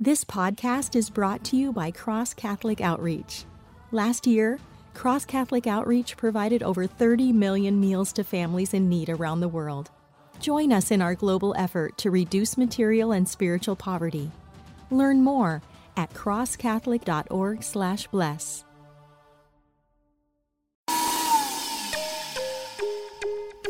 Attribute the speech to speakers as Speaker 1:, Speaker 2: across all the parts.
Speaker 1: This podcast is brought to you by Cross Catholic Outreach. Last year, Cross Catholic Outreach provided over 30 million meals to families in need around the world. Join us in our global effort to reduce material and spiritual poverty. Learn more at crosscatholic.org/bless.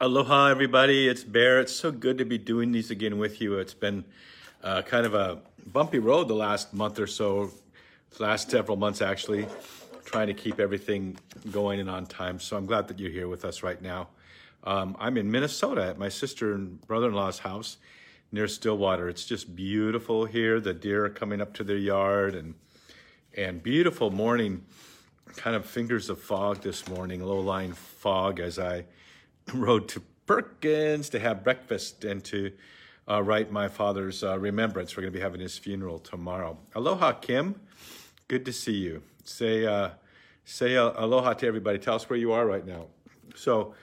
Speaker 2: Aloha, everybody. It's Bear. It's so good to be doing these again with you. It's been uh, kind of a bumpy road the last month or so, last several months actually, trying to keep everything going and on time. So I'm glad that you're here with us right now. Um, I'm in Minnesota at my sister and brother in law's house near Stillwater. It's just beautiful here. The deer are coming up to their yard and and beautiful morning, kind of fingers of fog this morning, low lying fog as I rode to Perkins to have breakfast and to uh, write my father's uh, remembrance. We're going to be having his funeral tomorrow. Aloha, Kim. Good to see you. Say uh, say uh, aloha to everybody. Tell us where you are right now. So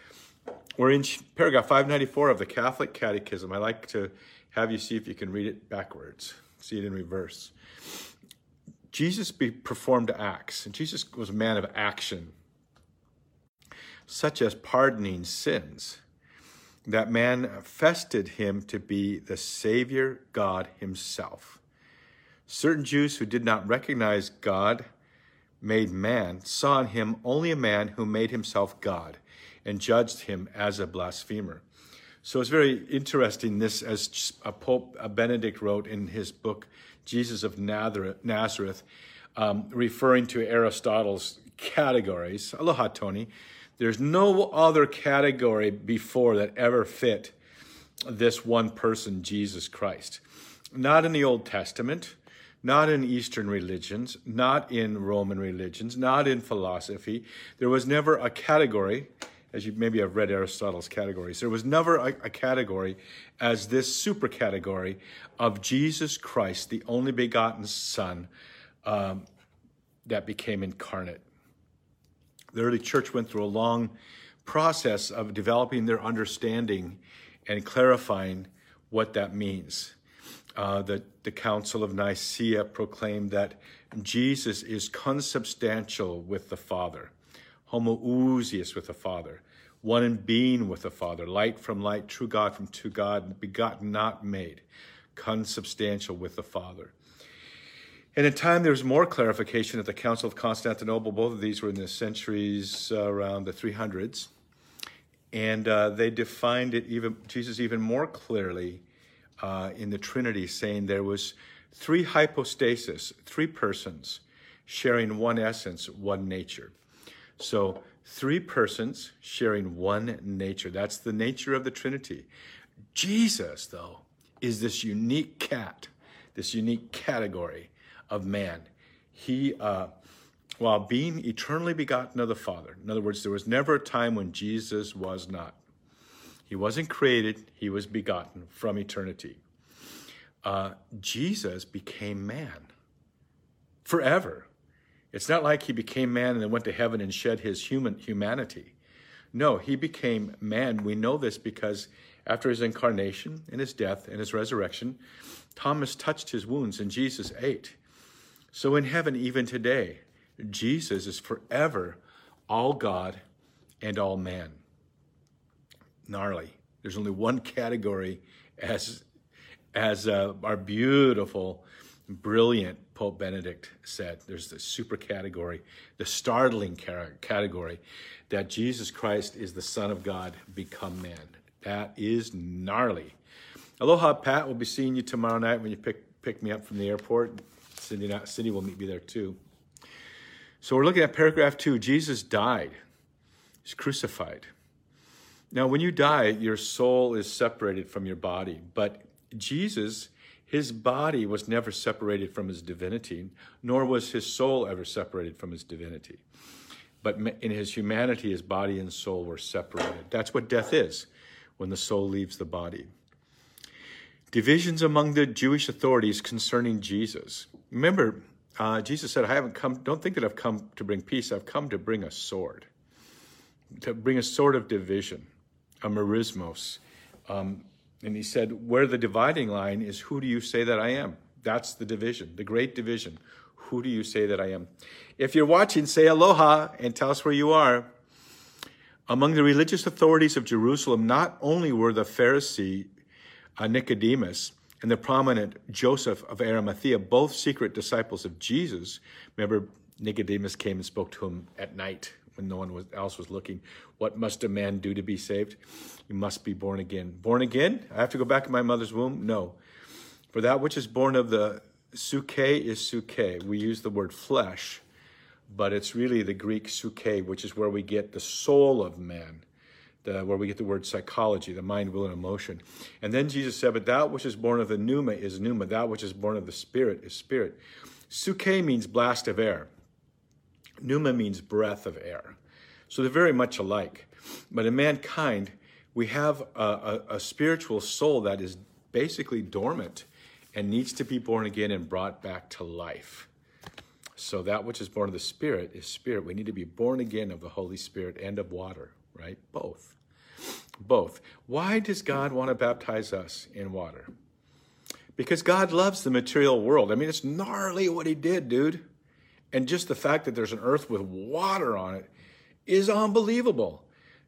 Speaker 2: we're in paragraph 594 of the Catholic Catechism. I like to have you see if you can read it backwards, see it in reverse. Jesus be performed acts, and Jesus was a man of action such as pardoning sins, that manifested him to be the Savior God Himself. Certain Jews who did not recognize God made man saw in him only a man who made himself God and judged him as a blasphemer. So it's very interesting this, as a Pope Benedict wrote in his book, Jesus of Nazareth, um, referring to Aristotle's categories. Aloha, Tony. There's no other category before that ever fit this one person, Jesus Christ. Not in the Old Testament, not in Eastern religions, not in Roman religions, not in philosophy. There was never a category, as you maybe have read Aristotle's categories, there was never a, a category as this super category of Jesus Christ, the only begotten Son um, that became incarnate. The early church went through a long process of developing their understanding and clarifying what that means. Uh, the, the Council of Nicaea proclaimed that Jesus is consubstantial with the Father, homoousios with the Father, one in being with the Father, light from light, true God from true God, begotten, not made, consubstantial with the Father. And in time, there was more clarification at the Council of Constantinople. Both of these were in the centuries uh, around the 300s. And uh, they defined it even, Jesus even more clearly uh, in the Trinity, saying there was three hypostasis, three persons sharing one essence, one nature. So three persons sharing one nature. That's the nature of the Trinity. Jesus, though, is this unique cat, this unique category of man. He, uh, while being eternally begotten of the Father, in other words, there was never a time when Jesus was not. He wasn't created, he was begotten from eternity. Uh, Jesus became man forever. It's not like he became man and then went to heaven and shed his human humanity. No, he became man. We know this because after his incarnation and his death and his resurrection, Thomas touched his wounds and Jesus ate. So in heaven, even today, Jesus is forever all God and all man. Gnarly. There's only one category, as, as uh, our beautiful, brilliant Pope Benedict said. There's the super category, the startling category that Jesus Christ is the Son of God become man. That is gnarly. Aloha, Pat. We'll be seeing you tomorrow night when you pick, pick me up from the airport. Cindy, Cindy will meet me there too. So we're looking at paragraph two. Jesus died. He's crucified. Now, when you die, your soul is separated from your body, but Jesus, his body was never separated from his divinity, nor was his soul ever separated from his divinity. But in his humanity, his body and soul were separated. That's what death is when the soul leaves the body. Divisions among the Jewish authorities concerning Jesus. Remember, uh, Jesus said, I haven't come, don't think that I've come to bring peace, I've come to bring a sword, to bring a sword of division, a merismos. Um, and he said, Where the dividing line is, who do you say that I am? That's the division, the great division. Who do you say that I am? If you're watching, say aloha and tell us where you are. Among the religious authorities of Jerusalem, not only were the Pharisee uh, Nicodemus and the prominent Joseph of Arimathea, both secret disciples of Jesus. Remember, Nicodemus came and spoke to him at night when no one else was looking. What must a man do to be saved? You must be born again. Born again? I have to go back in my mother's womb? No. For that which is born of the suke is suke. We use the word flesh, but it's really the Greek suke, which is where we get the soul of man the, where we get the word psychology, the mind, will, and emotion. And then Jesus said, But that which is born of the pneuma is pneuma, that which is born of the spirit is spirit. Suke means blast of air, pneuma means breath of air. So they're very much alike. But in mankind, we have a, a, a spiritual soul that is basically dormant and needs to be born again and brought back to life. So that which is born of the Spirit is Spirit. We need to be born again of the Holy Spirit and of water, right? Both. Both. Why does God want to baptize us in water? Because God loves the material world. I mean, it's gnarly what he did, dude. And just the fact that there's an earth with water on it is unbelievable.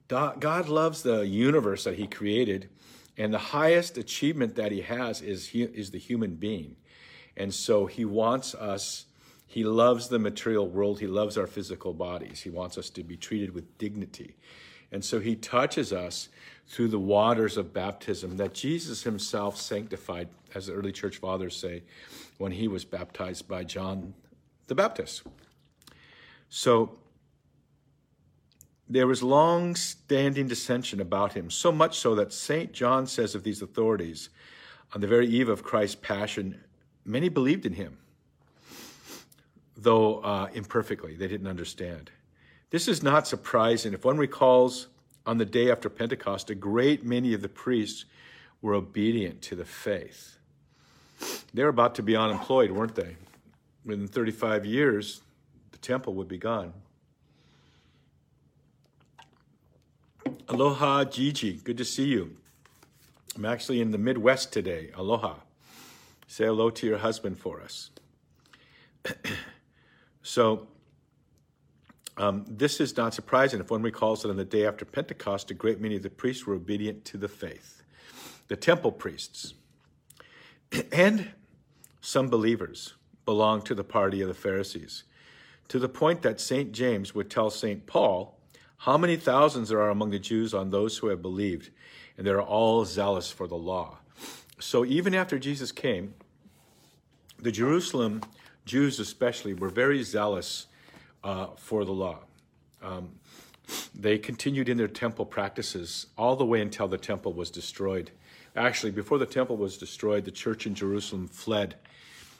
Speaker 2: God loves the universe that he created, and the highest achievement that he has is, is the human being. And so he wants us, he loves the material world, he loves our physical bodies. He wants us to be treated with dignity. And so he touches us through the waters of baptism that Jesus himself sanctified, as the early church fathers say, when he was baptized by John the Baptist. So there was long standing dissension about him, so much so that St. John says of these authorities, on the very eve of Christ's passion, many believed in him, though uh, imperfectly. They didn't understand. This is not surprising. If one recalls on the day after Pentecost, a great many of the priests were obedient to the faith. They were about to be unemployed, weren't they? Within 35 years, the temple would be gone. Aloha, Gigi. Good to see you. I'm actually in the Midwest today. Aloha. Say hello to your husband for us. so, um, this is not surprising if one recalls that on the day after Pentecost, a great many of the priests were obedient to the faith. The temple priests and some believers belonged to the party of the Pharisees, to the point that St. James would tell St. Paul how many thousands there are among the Jews on those who have believed, and they are all zealous for the law. So even after Jesus came, the Jerusalem Jews especially were very zealous uh, for the law. Um, they continued in their temple practices all the way until the temple was destroyed. Actually, before the temple was destroyed, the church in Jerusalem fled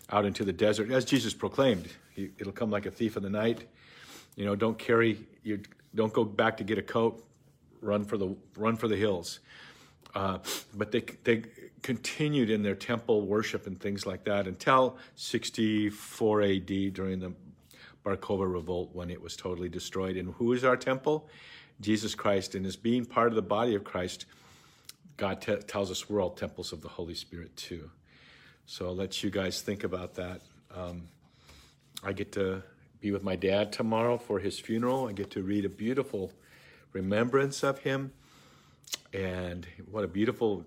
Speaker 2: out into the desert, as Jesus proclaimed. It'll come like a thief in the night. You know, don't carry you. Don't go back to get a coat. Run for the run for the hills. Uh, but they they continued in their temple worship and things like that until 64 A.D. during the Bar Kokhba revolt when it was totally destroyed. And who is our temple? Jesus Christ. And as being part of the body of Christ, God t- tells us we're all temples of the Holy Spirit too. So I'll let you guys think about that. Um, I get to be with my dad tomorrow for his funeral. I get to read a beautiful remembrance of him. And what a beautiful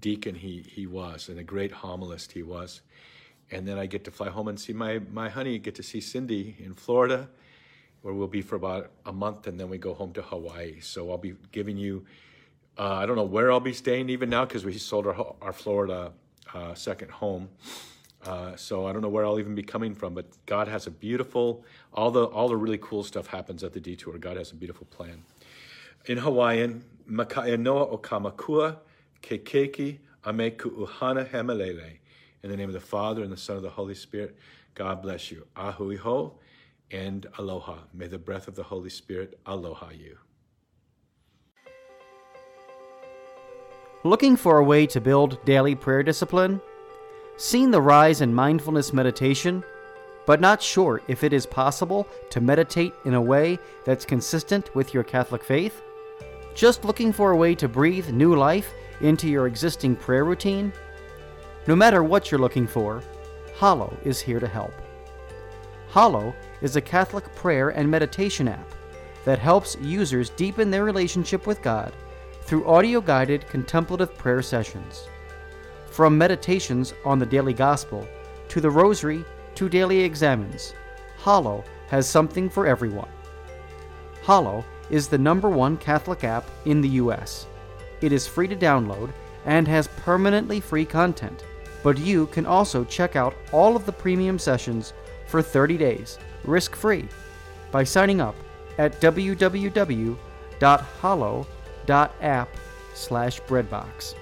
Speaker 2: deacon he, he was, and a great homilist he was and then I get to fly home and see my my honey. Get to see Cindy in Florida, where we'll be for about a month, and then we go home to Hawaii. So I'll be giving you. Uh, I don't know where I'll be staying even now because we sold our our Florida uh, second home. Uh, so I don't know where I'll even be coming from, but God has a beautiful all the all the really cool stuff happens at the detour. God has a beautiful plan. In Hawaiian, Makaia noa o kamakua, kekeki, ame ku'uhana hemelele. In the name of the Father, and the Son, and the Holy Spirit, God bless you. Ahui ho and aloha. May the breath of the Holy Spirit aloha you.
Speaker 3: Looking for a way to build daily prayer discipline? Seen the rise in mindfulness meditation, but not sure if it is possible to meditate in a way that's consistent with your Catholic faith? Just looking for a way to breathe new life into your existing prayer routine? No matter what you're looking for, Hallow is here to help. Hallow is a Catholic prayer and meditation app that helps users deepen their relationship with God through audio guided contemplative prayer sessions. From meditations on the daily gospel to the rosary to daily examens, Hallow has something for everyone. Hallow is the number one Catholic app in the US. It is free to download and has permanently free content, but you can also check out all of the premium sessions for 30 days, risk free, by signing up at www.hallow.app slash breadbox.